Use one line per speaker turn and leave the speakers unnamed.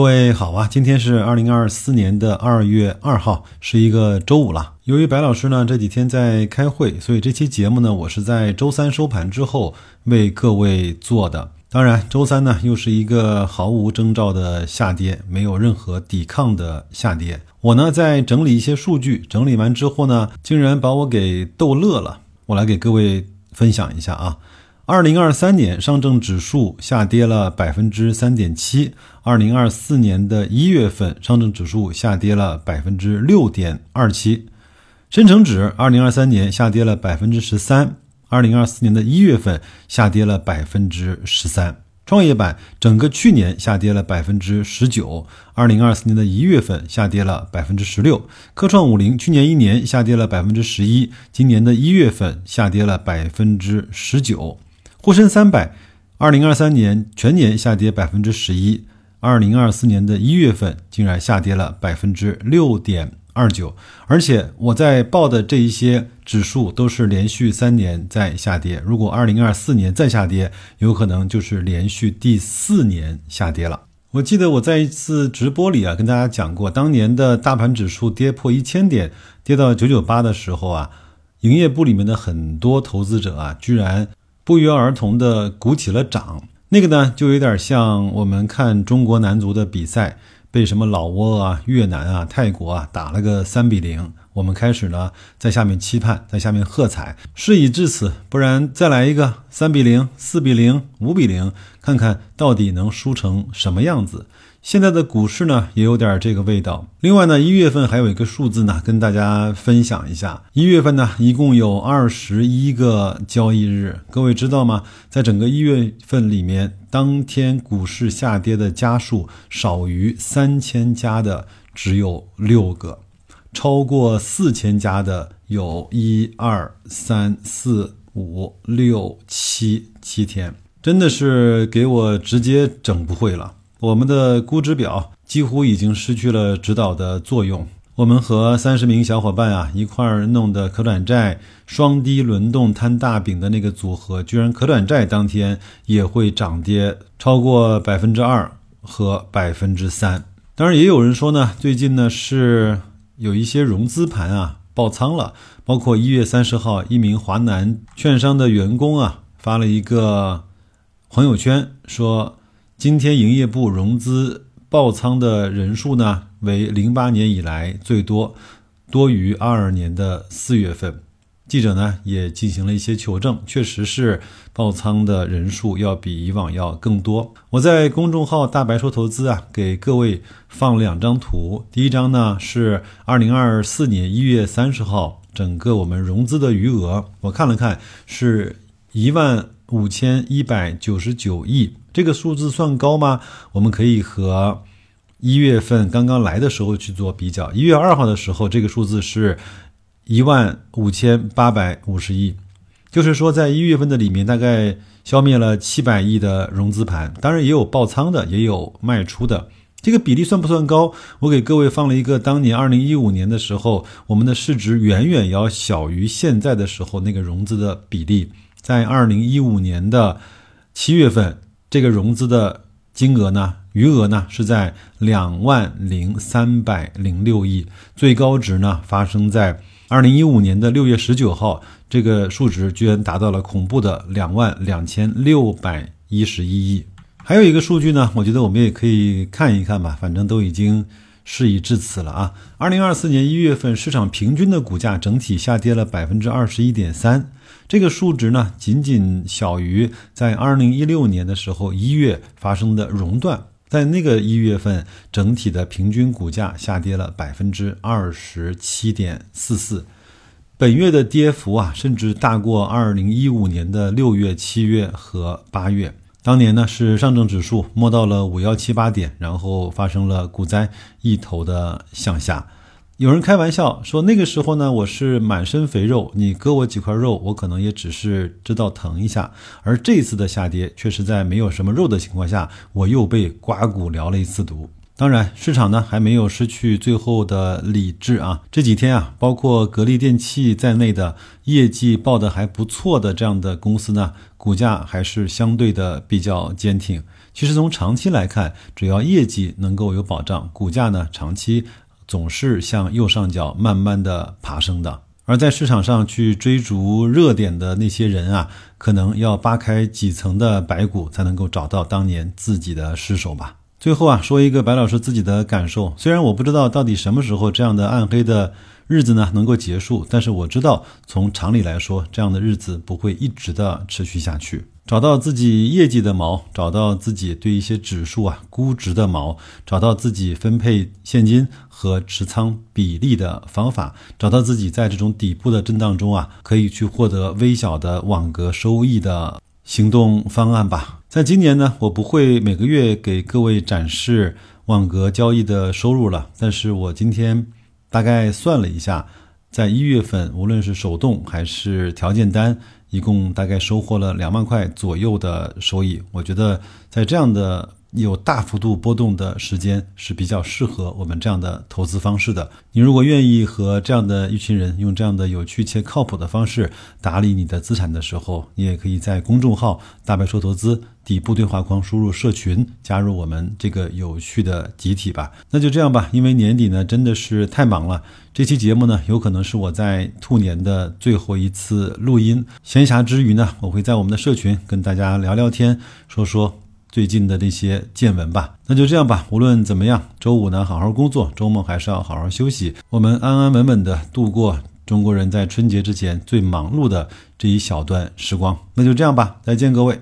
各位好啊，今天是二零二四年的二月二号，是一个周五了。由于白老师呢这几天在开会，所以这期节目呢我是在周三收盘之后为各位做的。当然，周三呢又是一个毫无征兆的下跌，没有任何抵抗的下跌。我呢在整理一些数据，整理完之后呢，竟然把我给逗乐了。我来给各位分享一下啊。二零二三年上证指数下跌了百分之三点七，二零二四年的一月份上证指数下跌了百分之六点二七，深成指二零二三年下跌了百分之十三，二零二四年的一月份下跌了百分之十三，创业板整个去年下跌了百分之十九，二零二四年的一月份下跌了百分之十六，科创五零去年一年下跌了百分之十一，今年的一月份下跌了百分之十九。沪深三百，二零二三年全年下跌百分之十一，二零二四年的一月份竟然下跌了百分之六点二九，而且我在报的这一些指数都是连续三年在下跌。如果二零二四年再下跌，有可能就是连续第四年下跌了。我记得我在一次直播里啊，跟大家讲过，当年的大盘指数跌破一千点，跌到九九八的时候啊，营业部里面的很多投资者啊，居然。不约而同的鼓起了掌，那个呢，就有点像我们看中国男足的比赛，被什么老挝啊、越南啊、泰国啊打了个三比零，我们开始呢在下面期盼，在下面喝彩。事已至此，不然再来一个三比零、四比零、五比零，看看到底能输成什么样子。现在的股市呢，也有点这个味道。另外呢，一月份还有一个数字呢，跟大家分享一下。一月份呢，一共有二十一个交易日，各位知道吗？在整个一月份里面，当天股市下跌的家数少于三千家的只有六个，超过四千家的有一二三四五六七七天，真的是给我直接整不会了。我们的估值表几乎已经失去了指导的作用。我们和三十名小伙伴啊一块儿弄的可转债双低轮动摊大饼的那个组合，居然可转债当天也会涨跌超过百分之二和百分之三。当然，也有人说呢，最近呢是有一些融资盘啊爆仓了，包括一月三十号，一名华南券商的员工啊发了一个朋友圈说。今天营业部融资爆仓的人数呢，为零八年以来最多，多于二二年的四月份。记者呢也进行了一些求证，确实是爆仓的人数要比以往要更多。我在公众号“大白说投资”啊，给各位放两张图。第一张呢是二零二四年一月三十号，整个我们融资的余额，我看了看，是一万五千一百九十九亿。这个数字算高吗？我们可以和一月份刚刚来的时候去做比较。一月二号的时候，这个数字是一万五千八百五十亿，就是说在一月份的里面，大概消灭了七百亿的融资盘。当然也有爆仓的，也有卖出的。这个比例算不算高？我给各位放了一个当年二零一五年的时候，我们的市值远远要小于现在的时候那个融资的比例，在二零一五年的七月份。这个融资的金额呢，余额呢是在两万零三百零六亿，最高值呢发生在二零一五年的六月十九号，这个数值居然达到了恐怖的两万两千六百一十一亿。还有一个数据呢，我觉得我们也可以看一看吧，反正都已经事已至此了啊。二零二四年一月份市场平均的股价整体下跌了百分之二十一点三。这个数值呢，仅仅小于在二零一六年的时候一月发生的熔断，在那个一月份，整体的平均股价下跌了百分之二十七点四四，本月的跌幅啊，甚至大过二零一五年的六月、七月和八月。当年呢，是上证指数摸到了五幺七八点，然后发生了股灾，一头的向下。有人开玩笑说，那个时候呢，我是满身肥肉，你割我几块肉，我可能也只是知道疼一下。而这次的下跌，却是在没有什么肉的情况下，我又被刮骨疗了一次毒。当然，市场呢还没有失去最后的理智啊。这几天啊，包括格力电器在内的业绩报的还不错的这样的公司呢，股价还是相对的比较坚挺。其实从长期来看，只要业绩能够有保障，股价呢长期总是向右上角慢慢的爬升的。而在市场上去追逐热点的那些人啊，可能要扒开几层的白骨，才能够找到当年自己的尸首吧。最后啊，说一个白老师自己的感受，虽然我不知道到底什么时候这样的暗黑的。日子呢能够结束，但是我知道从常理来说，这样的日子不会一直的持续下去。找到自己业绩的锚，找到自己对一些指数啊估值的锚，找到自己分配现金和持仓比例的方法，找到自己在这种底部的震荡中啊可以去获得微小的网格收益的行动方案吧。在今年呢，我不会每个月给各位展示网格交易的收入了，但是我今天。大概算了一下，在一月份，无论是手动还是条件单，一共大概收获了两万块左右的收益。我觉得在这样的。有大幅度波动的时间是比较适合我们这样的投资方式的。你如果愿意和这样的一群人用这样的有趣且靠谱的方式打理你的资产的时候，你也可以在公众号“大白说投资”底部对话框输入“社群”，加入我们这个有趣的集体吧。那就这样吧，因为年底呢真的是太忙了。这期节目呢有可能是我在兔年的最后一次录音。闲暇之余呢，我会在我们的社群跟大家聊聊天，说说。最近的那些见闻吧，那就这样吧。无论怎么样，周五呢好好工作，周末还是要好好休息。我们安安稳稳的度过中国人在春节之前最忙碌的这一小段时光。那就这样吧，再见各位。